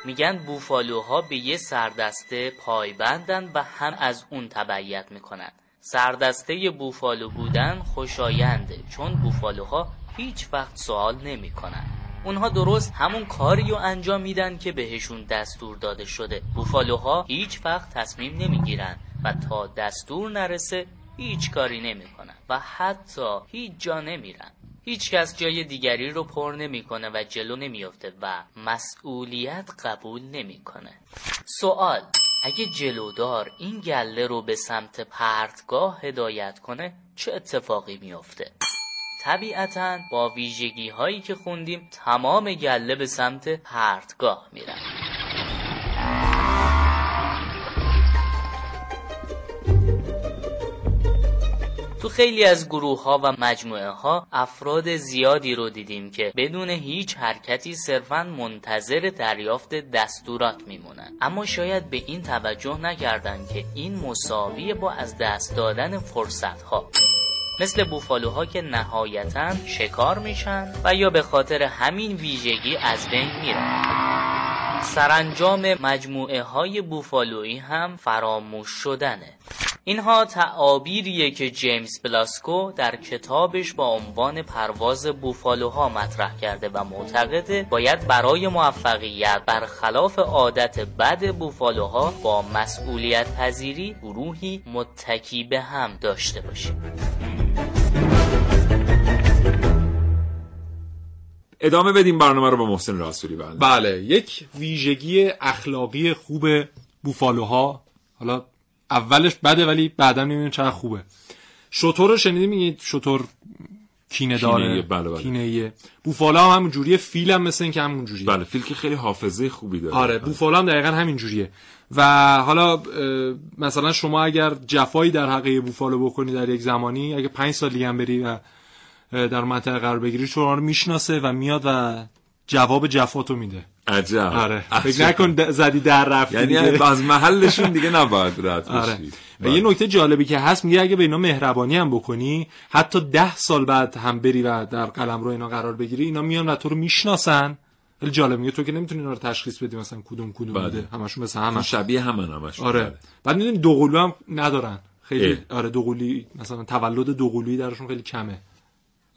[SPEAKER 6] میگن بوفالوها به یه سردسته پایبندن و هم از اون تبعیت می‌کنن سردسته بوفالو بودن خوشاینده چون بوفالوها هیچ وقت سوال نمی کنن. اونها درست همون کاری رو انجام میدن که بهشون دستور داده شده بوفالوها هیچ وقت تصمیم نمی‌گیرن و تا دستور نرسه هیچ کاری نمی‌کنن و حتی هیچ جا نمیرن هیچ کس جای دیگری رو پر نمی‌کنه و جلو نمیافته و مسئولیت قبول نمی‌کنه. سوال اگه جلودار این گله رو به سمت پرتگاه هدایت کنه چه اتفاقی میافته؟ طبیعتا با ویژگی هایی که خوندیم تمام گله به سمت پرتگاه میرن. تو خیلی از گروه ها و مجموعه ها افراد زیادی رو دیدیم که بدون هیچ حرکتی صرفا منتظر دریافت دستورات میمونن. اما شاید به این توجه نکردن که این مساوی با از دست دادن فرصت ها مثل بوفالوها که نهایتا شکار میشن و یا به خاطر همین ویژگی از بین میرن. سرانجام مجموعه های بوفالویی هم فراموش شدنه. اینها تعابیریه که جیمز بلاسکو در کتابش با عنوان پرواز بوفالوها مطرح کرده و معتقده باید برای موفقیت برخلاف عادت بد بوفالوها با مسئولیت پذیری گروهی متکی به هم داشته باشیم.
[SPEAKER 3] ادامه بدیم برنامه رو با محسن رسولی بله
[SPEAKER 4] بله یک ویژگی اخلاقی خوب بوفالوها. حالا اولش بده ولی بعدا می‌بینیم چقدر خوبه. شطور رو شنیدی؟ میگید شطور کینه داره
[SPEAKER 3] بله، بله.
[SPEAKER 4] کینه‌ایه. بوفالا هم همون جوریه فیل هم مثل این که همون جوریه
[SPEAKER 3] بله فیل که خیلی حافظه خوبی داره
[SPEAKER 4] آره بوفالا هم دقیقا همین جوریه و حالا مثلا شما اگر جفایی در حق یه بوفالو بکنی در یک زمانی اگه پنج سال دیگه هم بری و در منطقه قرار بگیری شما رو می‌شناسه و میاد و جواب جفاتو میده.
[SPEAKER 3] عجب.
[SPEAKER 4] آره. فکر نکن زدی در رفتی.
[SPEAKER 3] یعنی
[SPEAKER 4] دیگه.
[SPEAKER 3] از محلشون دیگه نباید رد
[SPEAKER 4] آره. و یه نکته جالبی که هست میگه اگه به اینا مهربانی هم بکنی حتی ده سال بعد هم بری و در قلم رو اینا قرار بگیری اینا میان و تو رو می‌شناسن. خیلی جالب میگه تو که نمی‌تونی اینا رو تشخیص بدی مثلا کدوم کدوم
[SPEAKER 3] بله.
[SPEAKER 4] بوده همشون مثل
[SPEAKER 3] همه.
[SPEAKER 4] همه
[SPEAKER 3] شبیه همن همش
[SPEAKER 4] آره. بعد می‌دونی دوقلو هم ندارن. خیلی
[SPEAKER 3] اه.
[SPEAKER 4] آره دوقلویی مثلا تولد دوقلویی درشون خیلی کمه.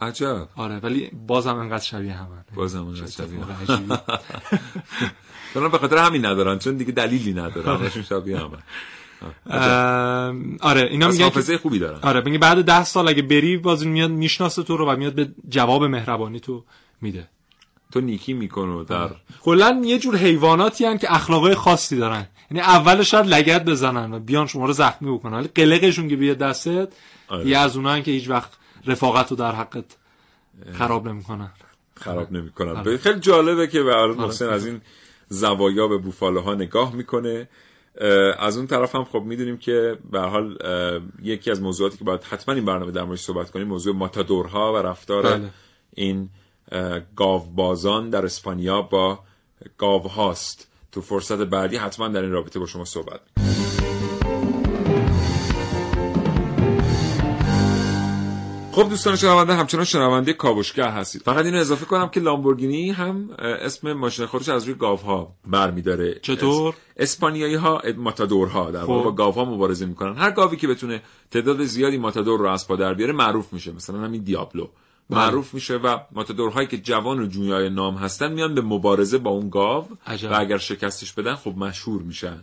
[SPEAKER 3] عجب.
[SPEAKER 4] آره ولی بازم انقدر شبیه همه.
[SPEAKER 3] بازم انقدر شبیه
[SPEAKER 4] عجیبی.
[SPEAKER 3] دارن به خاطر همین ندارن چون دیگه دلیلی ندارن. همشون شبیه همن
[SPEAKER 4] ام، آره اینا میگن
[SPEAKER 3] حافظه خوبی دارن.
[SPEAKER 4] آره میگه بعد ده سال اگه بری باز میاد می‌شناسه تو رو و میاد به جواب مهربانی تو میده.
[SPEAKER 3] تو نیکی می‌کنه در
[SPEAKER 4] کلا یه جور حیواناتی هن که اخلاقای خاصی دارن. یعنی اولش شاید لگد بزنن و بیان شما رو زخمی بکنن ولی قلقشون که بیاد دستت
[SPEAKER 3] آره.
[SPEAKER 4] یه از اونها که هیچ وقت رفاقت رو در حقت خراب نمی‌کنن
[SPEAKER 3] خراب
[SPEAKER 4] آره.
[SPEAKER 3] نمی‌کنن خیلی جالبه که به محسن از این زوایا به بوفالوها نگاه می‌کنه از اون طرف هم خب می‌دونیم که به حال یکی از موضوعاتی که باید حتما این برنامه در موردش صحبت کنیم موضوع ماتادورها و رفتار
[SPEAKER 4] بله.
[SPEAKER 3] این گاوبازان در اسپانیا با گاو هاست تو فرصت بعدی حتما در این رابطه با شما صحبت می‌کنیم. خب دوستان شنونده همچنان شنونده کاوشگر هستید. فقط اینو اضافه کنم که لامبورگینی هم اسم ماشین خودش از روی گاوها برمیداره.
[SPEAKER 4] چطور؟
[SPEAKER 3] اس- اسپانیایی ها ماتادورها در واقع
[SPEAKER 4] خب.
[SPEAKER 3] با گاوها مبارزه می‌کنن. هر گاوی که بتونه تعداد زیادی ماتادور رو از پا در بیاره معروف میشه. مثلا همین دیابلو. معروف میشه و ماتادورهایی که جوان و جویای نام هستن میان به مبارزه با اون گاو
[SPEAKER 4] عجب.
[SPEAKER 3] و اگر شکستش بدن خب مشهور میشن.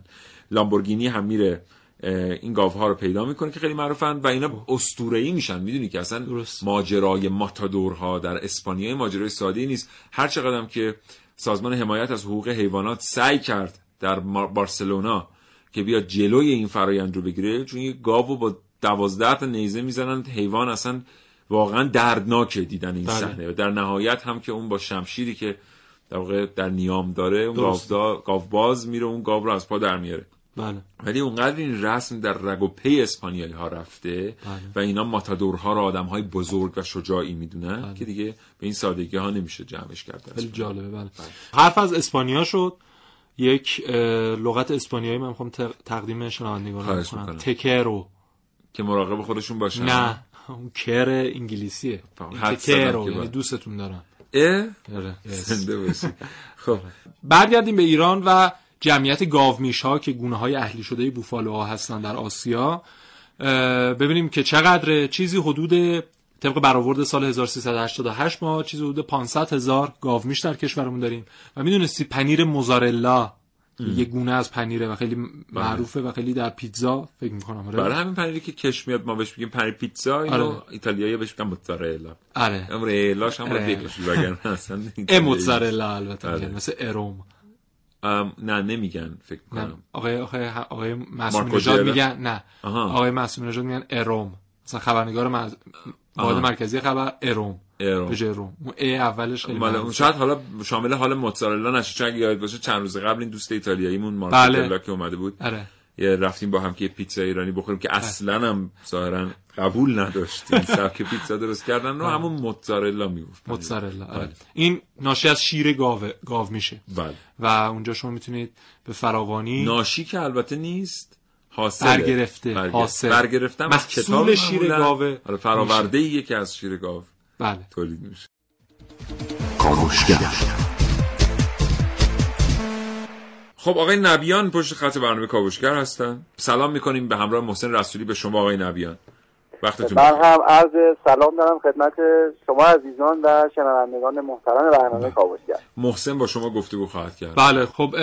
[SPEAKER 3] لامبورگینی هم میره این گاوها رو پیدا می‌کنه که خیلی معروفن و اینا اسطوره‌ای میشن می‌دونی که اصلا
[SPEAKER 4] درست.
[SPEAKER 3] ماجرای ماتادورها در اسپانیا ماجرای ساده نیست هر چقدر که سازمان حمایت از حقوق حیوانات سعی کرد در بارسلونا که بیاد جلوی این فرایند رو بگیره چون یه گاو با دوازده تا نیزه می‌زنن حیوان اصلا واقعا دردناکه دیدن این
[SPEAKER 4] بله.
[SPEAKER 3] صحنه و در نهایت هم که اون با شمشیری که در واقع در نیام داره اون. گاودا- گاوباز میره اون گاو رو از پا در میاره
[SPEAKER 4] بله.
[SPEAKER 3] ولی اونقدر این رسم در رگ و پی اسپانیایی ها رفته و اینا ماتادورها رو آدم های بزرگ و شجاعی می‌دونن که دیگه به این سادگی ها نمیشه جمعش کرد
[SPEAKER 4] خیلی. جالبه بله. حرف از اسپانیا شد. یک لغت اسپانیایی من می‌خوام تقدیم شنوندگان کنم. تکرو.
[SPEAKER 3] که مراقب خودشون باشن.
[SPEAKER 4] نه اون کر انگلیسیه. تکرو یعنی
[SPEAKER 3] با-
[SPEAKER 4] دوستتون دارم
[SPEAKER 3] اه؟
[SPEAKER 4] آره.
[SPEAKER 3] زنده باشی. خب.
[SPEAKER 4] برگردیم به ایران و جمعیت گاومیش ها که گونه های اهلی شده بوفالوها هستن در آسیا ببینیم که چقدر چیزی حدود طبق برآورد سال 1388 ما چیزی حدود 500 هزار گاومیش در کشورمون داریم. و می‌دونستی پنیر موزارلا یه گونه از پنیره و خیلی معروفه و خیلی در پیتزا فکر می‌کنم
[SPEAKER 3] آره. برای همین پنیری که کش میاد ما بهش میگیم پنیر پیتزا اینو آره. ایتالیایی بهش میگن موتزارلا.
[SPEAKER 4] آره.
[SPEAKER 3] امریلاش هم بکشی وگرنه اصلا
[SPEAKER 4] موتزارلا البته آره. مثل اروم.
[SPEAKER 3] نه نمیگن فکر کنم
[SPEAKER 4] آقای آقای آقای معصوم نژاد میگن نه. آها. آقای معصوم نژاد میگن اروم مثلا خبرنگار مز... مرکزی خبر اروم
[SPEAKER 3] اروم
[SPEAKER 4] اون ای اولش خیلی
[SPEAKER 3] مال اون شاید حالا شامل حال موتزارلا نشه. چون یاد باشه چند روز قبل این دوست ایتالیاییمون مارکلا بله. که اومده بود.
[SPEAKER 4] آره.
[SPEAKER 3] یه رفتیم با هم که پیتزا ایرانی بخوریم که اصلا هم ظاهرا قبول نداشت. این سبک پیتزا درست کردن. رو همون موتزارلا می‌گفت
[SPEAKER 4] موتزارلا آره. بله. این ناشی از شیر گاو گاو میشه.
[SPEAKER 3] بله.
[SPEAKER 4] و اونجا شما می‌تونید به فراوانی
[SPEAKER 3] ناشی که البته نیست حاصل
[SPEAKER 4] برگرفته برگر...
[SPEAKER 3] حاصل. برگرفتم
[SPEAKER 4] از کتاب شیر گاو
[SPEAKER 3] آره فراورده یکی از شیر گاو
[SPEAKER 4] بله.
[SPEAKER 3] تولید میشه. خب آقای نبیان پشت خط برنامه کاوشگر هستن. سلام می‌کنیم به همراه محسن رسولی به شما آقای نبیان. وقتتون
[SPEAKER 7] من هم عرض سلام دارم خدمت شما عزیزان و شنوندگان محترم برنامه کاوشگر.
[SPEAKER 3] محسن با شما گفتگو خواهد کرد.
[SPEAKER 4] بله خب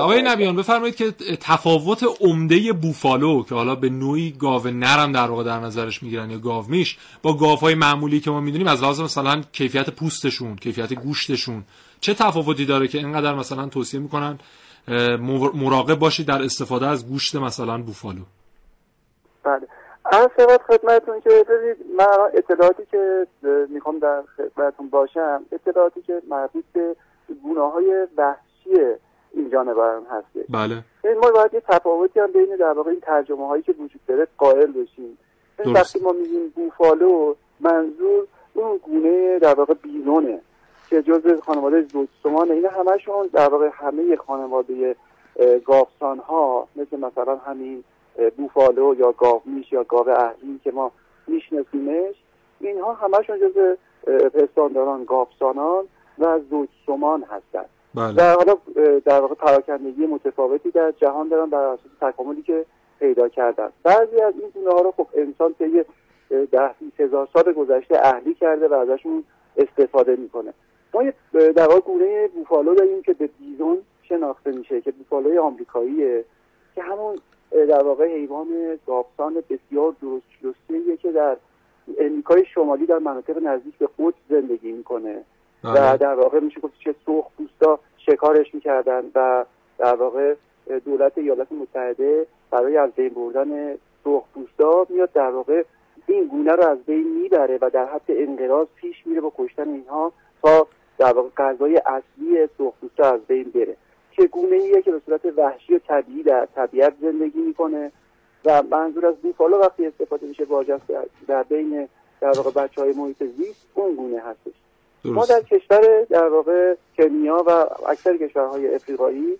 [SPEAKER 4] آقای نبیان بفرمایید که تفاوت عمده بوفالو که حالا به نوعی گاو نرم در واقع در نظرش می‌گیرن یا گاو میش با گاوهای معمولی که ما می‌دونیم از لحاظ مثلا کیفیت پوستشون کیفیت گوشتشون چه تفاوتی داره که اینقدر مثلا توصیه می‌کنن مراقب باشید در استفاده از گوشت مثلا بوفالو.
[SPEAKER 7] بله. از شود خدمتون که ببینید من اطلاعاتی که می‌خوام در خدمتون باشم اطلاعاتی که مربوط به گناه های وحشی این جانوران هسته
[SPEAKER 4] بله.
[SPEAKER 7] ما باید یه تفاوتی هم بین در واقع این ترجمه هایی که وجود داره قائل بشیم. وقتی ما میگیم بوفالو منظور اون گونه در واقع بیزونه که جز خانواده زوجسمان اینا همشون در واقع همه خانواده گاوسان ها مثل مثلا همین بوفالو یا گاومیش یا گاو اهلی که ما میشناسیمش اینها همشون جز پستانداران گاوسانان و زوجسمان هستند
[SPEAKER 4] بله.
[SPEAKER 7] و حالا در واقع پراکندگی متفاوتی در جهان دارن بر اساس تکاملی که پیدا کردن. بعضی از این گونه ها رو خب انسان طی ده هزار سال گذشته اهلی کرده و ازشون استفاده می‌کنه. ما در واقع گونه بوفالو داریم که به بیزون شناخته میشه که بوفالوی آمریکاییه که همون در واقع حیوان گاوسان بسیار درست شلوستیه که در امریکای شمالی در مناطق نزدیک به قدس زندگی می‌کنه و
[SPEAKER 4] بله.
[SPEAKER 7] در واقع میشه گفت چه سرخ پوستا شکارش می‌کردن و در واقع دولت ایالات متحده برای از بین بردن سرخ پوستا میاد در واقع این گونه رو از بین می‌بره و در حد انقراض پیش میره با کشتن اینها تا در واقع غذای اصلی سرخ پوستا از بین بره. که گونه ایه که به صورت وحشی و طبیعی در طبیعت زندگی می‌کنه و منظور از بوفالو وقتی استفاده میشه واجه در بین در واقع بچه های محیط زیست اون گونه هستش. ما در کشور در واقع کنیا و اکثر کشورهای افریقایی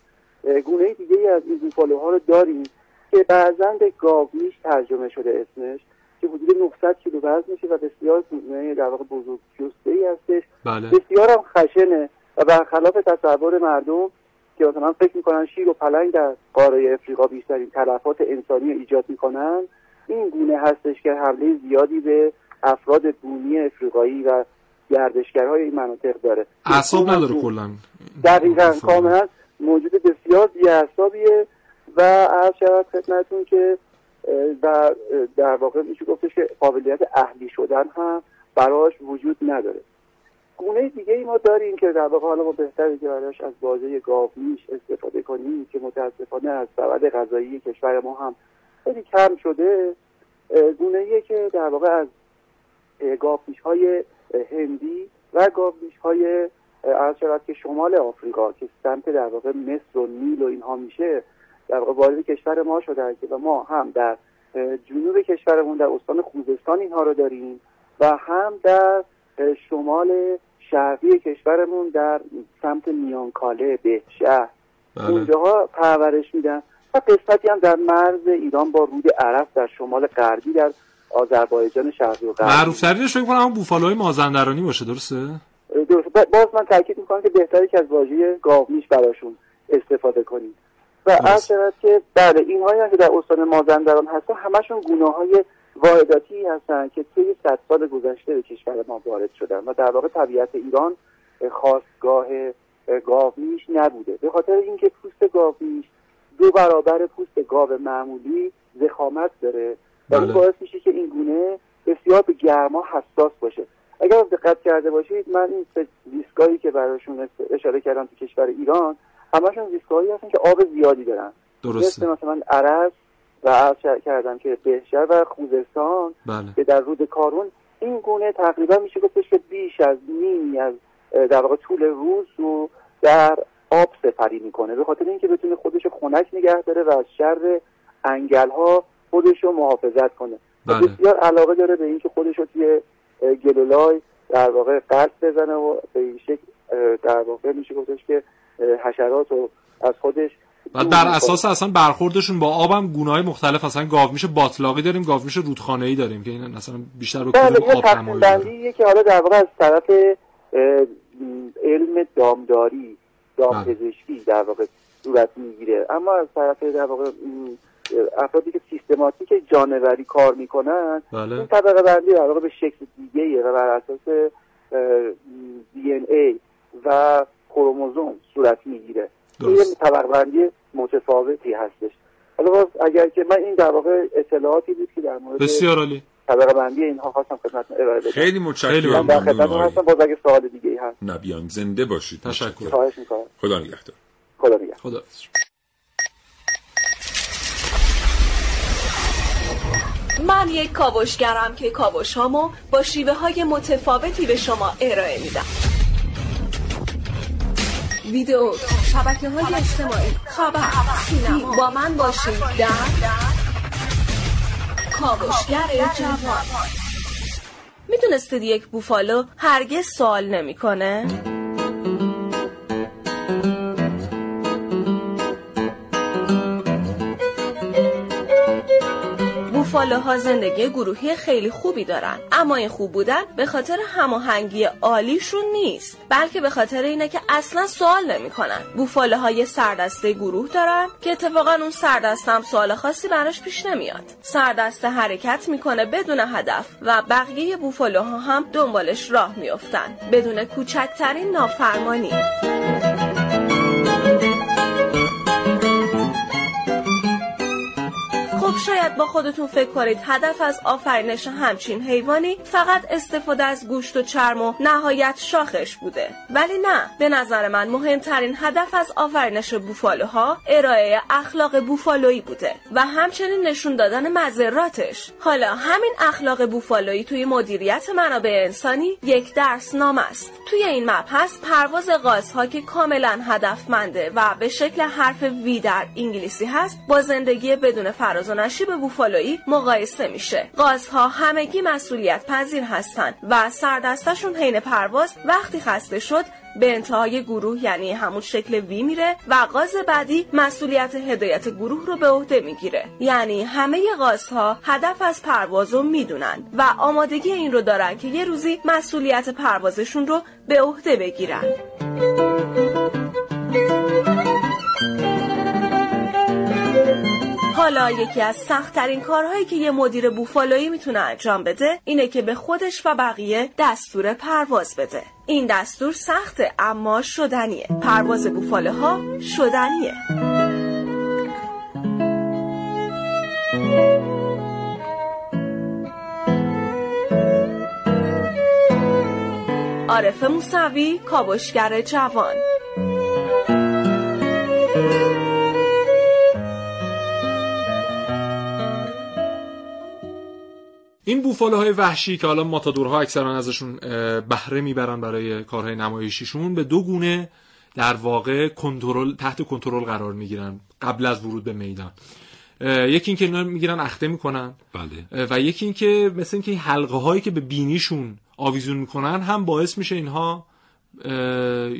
[SPEAKER 7] گونه دیگه ای از این بوفالوها رو داریم که بعضا به گاومیش ترجمه شده اسمش. که حدود 900 کیلو وزن میشه و بسیار گونه در واقع بزرگ جسته ای هستش.
[SPEAKER 4] بله.
[SPEAKER 7] بسیار هم خشنه و برخلاف تصور مردم که مثلا فکر می‌کنن شیر و پلنگ در قاره افریقا بیشترین تلفات انسانی ایجاد می‌کنن این گونه هستش که حمله زیادی به افراد بومی افریقایی و گردشگرهای این مناطق داره.
[SPEAKER 4] اعصاب نداره کلا.
[SPEAKER 7] دقیقا کاملا موجود بسیار بیعصابیه و عرض شود خدمتتون که و در واقع میشه گفتش که قابلیت اهلی شدن هم براش وجود نداره. گونه دیگه ای ما داریم که در واقع حالا ما بهتره که براش از بازه گاومیش استفاده کنیم که متاسفانه از سبد غذایی کشور ما هم خیلی کم شده. گونه ایه که در واقع از گاومیش های هندی و گاومیش های عرض شود که شمال آفریقا که سمت در واقع مصر و نیل و اینها میشه در واقع وارد کشور ما شده که و ما هم در جنوب کشورمون در استان خوزستان اینها رو داریم و هم در شمال شرقی کشورمون در سمت میانکاله به شهر
[SPEAKER 4] بله.
[SPEAKER 7] اونجاها پرورش میدن. و قسمتی هم در مرز ایران با رود عرب در شمال غربی در آذربایجان شرقی و غربی.
[SPEAKER 4] معروف ترینش فکر کنم بوفالوهای مازندرانی باشه درسته؟
[SPEAKER 7] درست باز من تاکید می‌کنم که بهتره که از واژه گاومیش براشون استفاده کنیم. و از شود که بله اینهایی که در استان مازندران هستن همشون گونه های وارداتی هستن که توی صد سال گذشته به کشور ما وارد شدن و در واقع طبیعت ایران خواستگاه گاومیش نبوده. به خاطر اینکه پوست گاومیش دو برابر پوست گاو معمولی زخامت داره و این
[SPEAKER 3] بله.
[SPEAKER 7] باعث میشه که این گونه بسیار به گرما حساس باشه. اگر دقت کرده باشید من این زیستگاهی که براشون اشاره کردم تو کشور ایران همشون زیستگاهی هستن که آب زیادی دارن. مثل
[SPEAKER 4] درسته
[SPEAKER 7] مثلا عرض و عرض کردم که بهشهر و خوزستان
[SPEAKER 4] بله.
[SPEAKER 7] که در رود کارون این گونه تقریبا میشه گفتش که بیش از نیمی از در واقع طول روز رو در آب سپری می‌کنه. به خاطر اینکه بتونه خودش رو خنک نگه داره و از شر انگل ها خودش رو محافظت کنه.
[SPEAKER 4] بله.
[SPEAKER 7] بسیار علاقه داره به اینکه خودش رو توی گلولای در واقع قلب بزنه و به این شکل در واقع میشه گفتش که حشرات رو از خودش
[SPEAKER 4] و
[SPEAKER 7] می‌کنه.
[SPEAKER 4] اساس اصلا برخوردشون با آبم گونه های مختلف اصلا گاومیش باطلاقی داریم گاومیش رودخانه ای داریم که این اصلا بیشتر به
[SPEAKER 7] بله
[SPEAKER 4] کدوم
[SPEAKER 7] یه
[SPEAKER 4] آب.
[SPEAKER 7] بندیه که حالا در واقع از طرف علم دامداری دامپزشکی در واقع صورت می‌گیره اما از طرف در واقع افرادی که سیستماتیک جانوری کار می‌کنن
[SPEAKER 4] بله
[SPEAKER 7] این طبقه بندی در واقع به شکل دیگه و بر اساس دی ان ای و کروموزوم صورت می‌گیره. این. یه طبقه متفاوتی هستش. حالا باز اگر که من این در واقع اطلاعاتی بود که در مورد
[SPEAKER 4] بسیار عالی.
[SPEAKER 7] طبقه بندی اینها خواستم خدمتتون ارائه بدم.
[SPEAKER 3] خیلی
[SPEAKER 4] خیلی
[SPEAKER 3] متشکرم
[SPEAKER 7] من در
[SPEAKER 3] ممنون
[SPEAKER 7] خدمتتون هستم. باز اگه سوال دیگه ای هست.
[SPEAKER 3] نبیان زنده باشید.
[SPEAKER 4] تشکر.
[SPEAKER 7] خواهش می‌کنم.
[SPEAKER 3] خدا نگهدار.
[SPEAKER 7] خدا نگهدار.
[SPEAKER 4] خدا
[SPEAKER 8] من یک کاوشگرم که کاوش هامو با شیوه های متفاوتی به شما ارائه میدم. ویدیو شبکه های اجتماعی خبر سینما با من باشید در کاوشگر جوان می‌دونستید یک بوفالو هرگز سوال نمی‌کنه؟ بوفالوها زندگی گروهی خیلی خوبی دارن. اما این خوب بودن به خاطر هماهنگی عالیشون نیست. بلکه به خاطر اینه که اصلا سوال نمی‌کنن. بوفالوهای سردسته گروه دارن که اتفاقا اون سردسته هم سوال خاصی براش پیش نمیاد. سردسته حرکت می‌کنه بدون هدف و بقیه بوفالوها هم دنبالش راه میافتن. بدون کوچکترین نافرمانی. شاید با خودتون فکر کنید هدف از آفرینش همچین حیوانی فقط استفاده از گوشت و چرم و نهایت شاخش بوده. ولی نه به نظر من مهمترین هدف از آفرینش بوفالوها ارائه اخلاق بوفالویی بوده و همچنین نشون دادن مذراتش حالا همین اخلاق بوفالویی توی مدیریت منابع انسانی یک درس نام است. توی این مبحث پرواز قازها که کاملا هدفمنده و به شکل حرف وی در انگلیسی هست با زندگی بدون فراز و نشیب بوفالویی مقایسه میشه. قازها همگی مسئولیت پذیر هستند و سردستشون حین پرواز وقتی خسته شد به انتهای گروه یعنی همون شکل وی میره و قاز بعدی مسئولیت هدایت گروه رو به عهده می‌گیره. یعنی همه قازها هدف از پرواز رو می‌دونن و آمادگی این رو دارن که یه روزی مسئولیت پروازشون رو به عهده بگیرن. حالا یکی از سختترین کارهایی که یه مدیر بوفالویی می‌تونه انجام بده اینه که به خودش و بقیه دستور پرواز بده. این دستور سخته اما شدنیه. پرواز بوفالوها شدنیه. عارف موسوی کاوشگر جوان.
[SPEAKER 4] این بوفالوهای وحشی که حالا ماتادورها اکثرا ازشون بهره می‌برن برای کارهای نمایشیشون به دو گونه در واقع کنترل تحت کنترل قرار می‌گیرن قبل از ورود به میدان. یکی اینکه اینا می‌گیرن اخته می‌کنن.
[SPEAKER 3] بله.
[SPEAKER 4] و یکی اینکه مثل اینکه این حلقه هایی که به بینیشون آویزون می‌کنن هم باعث میشه اینها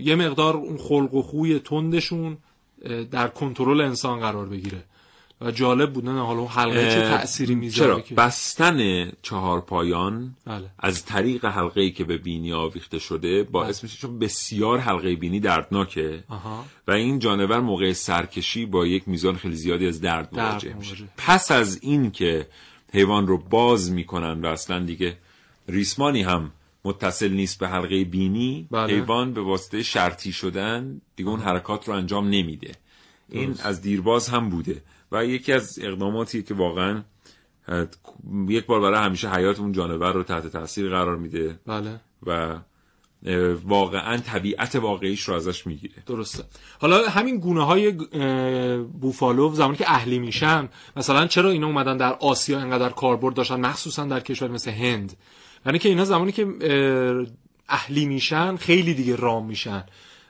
[SPEAKER 4] یه مقدار اون خلق و خوی تندشون در کنترل انسان قرار بگیره. و جالب بود نه حالا حلقه چه تأثیری می‌ذاره
[SPEAKER 3] چرا؟ بستن چهار پایان
[SPEAKER 4] بله.
[SPEAKER 3] از طریق حلقه ای که به بینی آویخته شده باعث میشه چون بسیار حلقه بینی دردناکه.
[SPEAKER 4] آها.
[SPEAKER 3] و این جانور موقع سرکشی با یک میزان خیلی زیادی از درد مواجه میشه. پس از این که حیوان رو باز می‌کنن و اصلا دیگه ریسمانی هم متصل نیست به حلقه بینی
[SPEAKER 4] بله.
[SPEAKER 3] حیوان به واسطه شرطی شدن دیگه اون حرکات رو انجام نمیده. این از دیرباز هم بوده. و یکی از اقداماتی که واقعا یک بار برای همیشه حیات اون جانور رو تحت تاثیر قرار میده
[SPEAKER 4] بله.
[SPEAKER 3] و واقعا طبیعت واقعیش رو ازش می‌گیره.
[SPEAKER 4] درسته. حالا همین گونه های بوفالو زمانی که اهلی میشن مثلا چرا اینا اومدن در آسیا انقدر کاربرد داشتن؟ مخصوصا در کشور مثل هند. یعنی که اینا زمانی که اه، اهلی میشن خیلی دیگه رام میشن.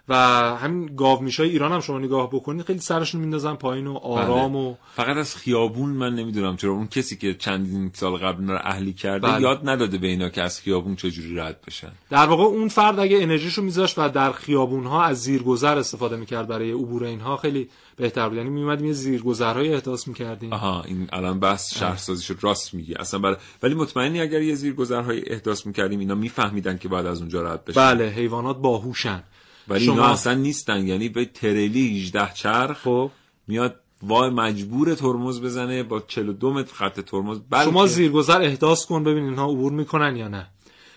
[SPEAKER 4] و همین گاو میشای ایران هم شما نگاه بکنید خیلی سرشون میندازن پایین و آرام و
[SPEAKER 3] فقط از خیابون من نمی‌دونم چرا اون کسی که چندین سال قبل اینا رو اهلی کرده
[SPEAKER 4] بله.
[SPEAKER 3] یاد نداده به اینا که از خیابون چجوری رد بشن.
[SPEAKER 4] در واقع اون فرد اگه انرژیشو میذاشت و در خیابون ها از زیرگذر استفاده می‌کرد برای عبور اینها خیلی بهتر بود. یعنی میومدیم یه زیرگذرهای احداث می‌کردیم.
[SPEAKER 3] آها این الان بحث شهرسازی شد. راست میگی. اصلا برای ولی مطمئنی اگر یه زیرگذرهای احداث می‌کردیم اینا میفهمیدن که بعد از اونجا رد بشن.
[SPEAKER 4] بله حیوانات باهوشن.
[SPEAKER 3] ولی
[SPEAKER 4] شما-
[SPEAKER 3] اینا اصلا نیستن. یعنی به ترلی 18 چرخ
[SPEAKER 4] خب.
[SPEAKER 3] میاد وای مجبور ترمز بزنه با 42 متر خط ترمز. بلکه
[SPEAKER 4] شما زیرگذر احداث کن ببین اینها عبور می‌کنن یا نه.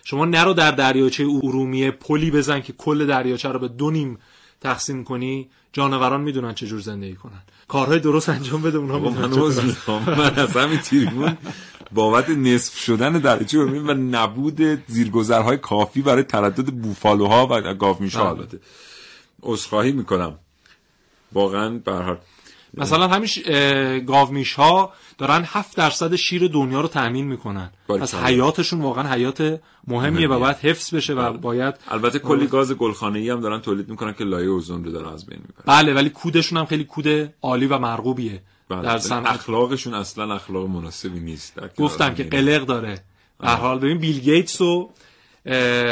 [SPEAKER 4] شما نرو در دریاچه ارومیه پلی بزن که کل دریاچه رو به دو نیم تقسیم کنی. جانوران می‌دونن چجور زندگی کنن. کارهای درست انجام بده اونها چه.
[SPEAKER 3] من از همین تریبون بابت نصف شدن درجه ارومیه و نبود زیرگذرهای کافی برای تردد بوفالوها و گاومیشها
[SPEAKER 4] بله.
[SPEAKER 3] البته عذرخواهی می‌کنم. واقعا به
[SPEAKER 4] مثلا همین گاومیش ها دارن 7 درصد شیر دنیا رو تامین می‌کنن. پس حیاتشون واقعا حیات مهمیه و باید حفظ بشه و باید
[SPEAKER 3] البته کلی گاز گلخانه‌ای هم دارن تولید می‌کنن که لایه اوزون رو داره از بین می‌بره
[SPEAKER 4] بله ولی کودشون هم خیلی کود عالی و مرغوبیه.
[SPEAKER 3] بله.
[SPEAKER 4] در صنعت
[SPEAKER 3] اخلاقشون اصلا اخلاق مناسبی نیست.
[SPEAKER 4] گفتم که. قلق داره. در حال ببین بیل گیتس و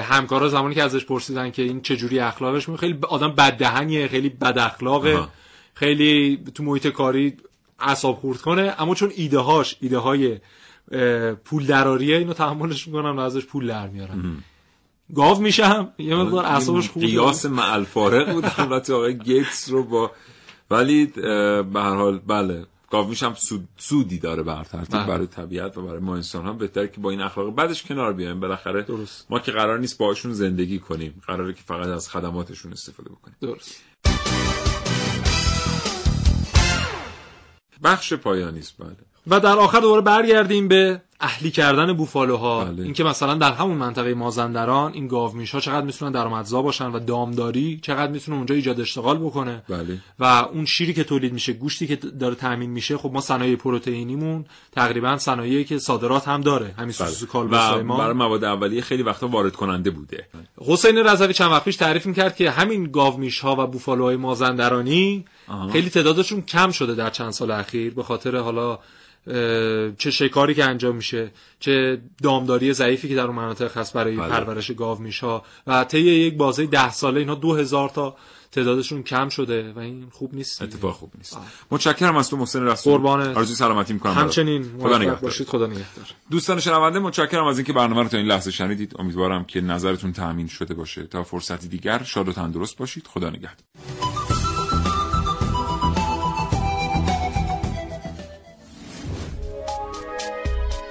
[SPEAKER 4] همکارا زمانی که ازش پرسیدن که این چجوری اخلاقش میگه خیلی آدم بددهنیه خیلی بد اخلاقه.
[SPEAKER 3] آها.
[SPEAKER 4] خیلی تو محیط کاری اعصاب خورد کنه. اما چون ایده هاش ایده های پول دراریه اینو تحملش می‌کنن و ازش پول در میارن گاو میشم. یه مقدار اعصابش خورد
[SPEAKER 3] قیاس مع الفارق بود. البته آقای گیتس رو با ولی به هر حال بله. گاومیش هم سود سودی داره بر ترتیب
[SPEAKER 4] بله.
[SPEAKER 3] برای طبیعت و برای ما انسان هم بهتر که با این اخلاق بعدش کنار بیایم. بالاخره
[SPEAKER 4] درست.
[SPEAKER 3] ما که قرار نیست باهاشون زندگی کنیم. قراره که فقط از خدماتشون استفاده بکنیم.
[SPEAKER 4] درست.
[SPEAKER 3] بخش پایانی است بله.
[SPEAKER 4] و در آخر دوباره برگردیم به اهلی کردن بوفالوها
[SPEAKER 3] بله.
[SPEAKER 4] اینکه مثلا در همون منطقه مازندران این گاومیش ها چقدر می‌تونن درآمدزا باشن و دامداری چقدر می‌تونه اونجا ایجاد اشتغال بکنه.
[SPEAKER 3] بله.
[SPEAKER 4] و اون شیری که تولید میشه گوشتی که داره تامین میشه خب ما صنایع پروتئینیمون تقریبا صنایعی که صادرات هم داره. همین سوسیس
[SPEAKER 3] و
[SPEAKER 4] کالباسای ما
[SPEAKER 3] برای مواد اولیه خیلی وقتا وارد کننده بوده.
[SPEAKER 4] حسین رضوی چند وقت پیش تعریف می‌کرد که همین گاومیش ها و بوفالوهای مازندرانی خیلی تعدادشون کم شده در چند سال اخیر به خاطر حالا چه شکاری که انجام میشه چه دامداری ضعیفی که در اون مناطق هست برای
[SPEAKER 3] بله.
[SPEAKER 4] پرورش گاومیش ها و طی یک بازه ده ساله اینها دو هزار تا تعدادشون کم شده و این خوب نیست.
[SPEAKER 3] اتفاق خوب نیست. متشکرم از تو محسن رسول.
[SPEAKER 4] قربانت.
[SPEAKER 3] آرزوی سلامتی می‌کنم
[SPEAKER 4] همچنین.
[SPEAKER 3] خدا نگهدار.
[SPEAKER 4] باشید. خدا نگهدار.
[SPEAKER 3] دوستان شنونده متشکرم از اینکه برنامه رو تا این لحظه شنیدید. امیدوارم که نظرتون تأمین شده باشه. تا فرصتی دیگر شاد و تندرست باشید. خدا نگهدار.